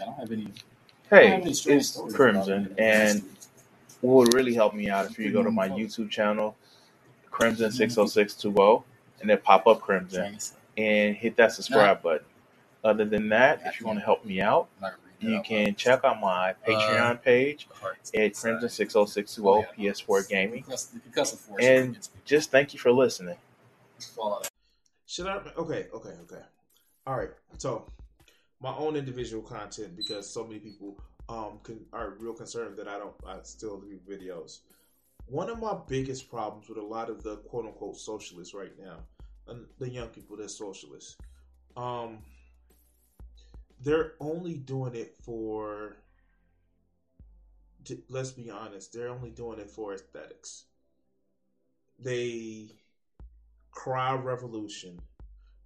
I don't have any. Hey, it's Crimson, and what would really help me out if you go to my YouTube channel, Crimson six oh six two oh, and then pop up Crimson and hit that subscribe button. Other than that, if you want to help me out, you can check out my Patreon page at Crimson six oh six two oh PS4 Gaming, and just thank you for listening. Should I? Okay, okay, okay. All right. So my own individual content because so many people um can, are real concerned that I don't I still do videos. One of my biggest problems with a lot of the quote unquote socialists right now, and the young people that's socialists, um, they're only doing it for. Let's be honest, they're only doing it for aesthetics. They cry revolution.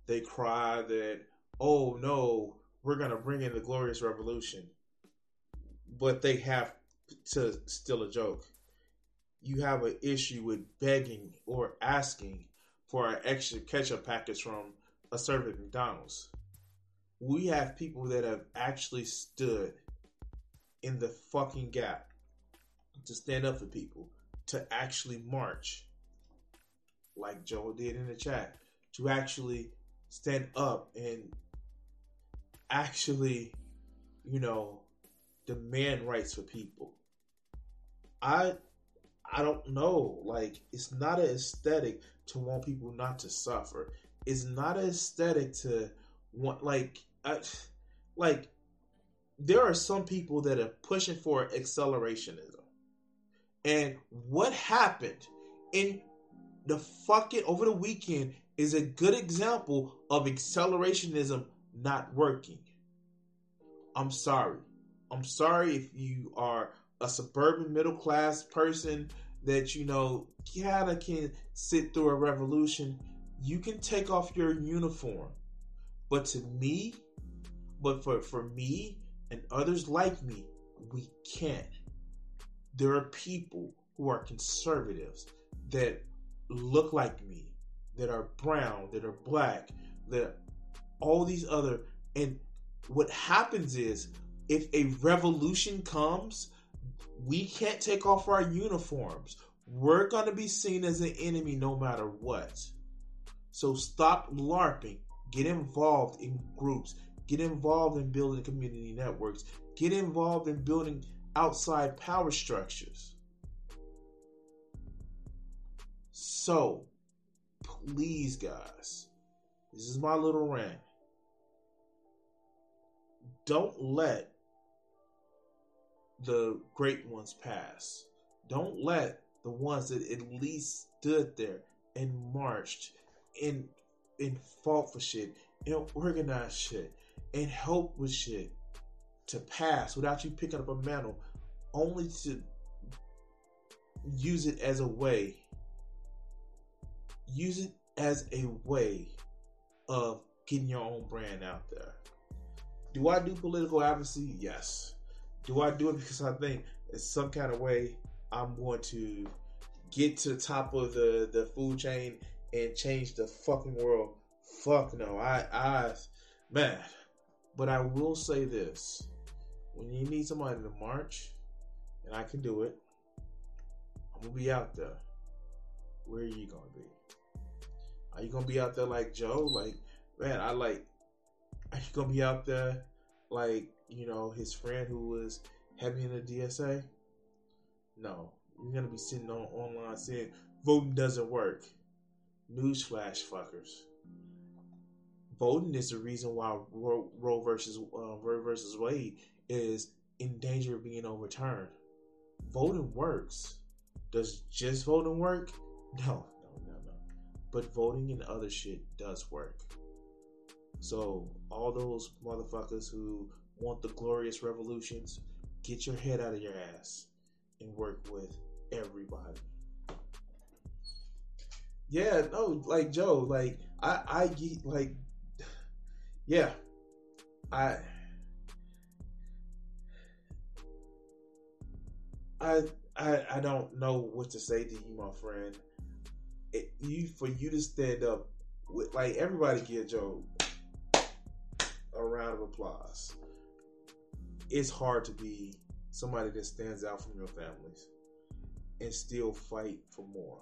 They cry that oh no, we're going to bring in the glorious revolution. But they have to still a joke. You have an issue with begging or asking for an extra ketchup package from a server at mcdonald's. We have people that have actually stood in the fucking gap to stand up for people to actually march like joe did in the chat to actually stand up and actually, you know, demand rights for people. I I don't know. Like it's not an aesthetic to want people not to suffer. It's not an aesthetic to want like I, like there are some people that are pushing for accelerationism. And what happened in the fucking over the weekend is a good example of accelerationism not working. I'm sorry. I'm sorry if you are a suburban middle class person that you know kind of can sit through a revolution. You can take off your uniform, but to me, but for for me and others like me, we can't. There are people who are conservatives that look like me, that are brown, that are black, that all these other and what happens is if a revolution comes we can't take off our uniforms. We're going to be seen as an enemy no matter what. So stop larping. Get involved in groups. Get involved in building community networks. Get involved in building outside power structures. So please guys this is my little rant don't let the great ones pass. Don't let the ones that at least stood there and marched and and fought for shit and organized shit and helped with shit to pass without you picking up a mantle only to use it as a way use it as a way of getting your own brand out there do I do political advocacy? Yes. Do I do it because I think in some kind of way I'm going to get to the top of the, the food chain and change the fucking world? Fuck no. I I man. But I will say this. When you need somebody to march, and I can do it, I'm gonna be out there. Where are you gonna be? Are you gonna be out there like Joe? Like, man, I like you gonna be out there like you know his friend who was heavy in the DSA? No, you're gonna be sitting on online saying voting doesn't work. Newsflash, fuckers. Voting is the reason why Roe, Roe versus uh, Roe versus Wade is in danger of being overturned. Voting works. Does just voting work? No, no, no, no. But voting and other shit does work. So all those motherfuckers who want the glorious revolutions, get your head out of your ass and work with everybody. Yeah, no, like Joe, like I, I like, yeah, I, I, I, I don't know what to say to you, my friend. It, you for you to stand up with like everybody get Joe round of applause. It's hard to be somebody that stands out from your families and still fight for more.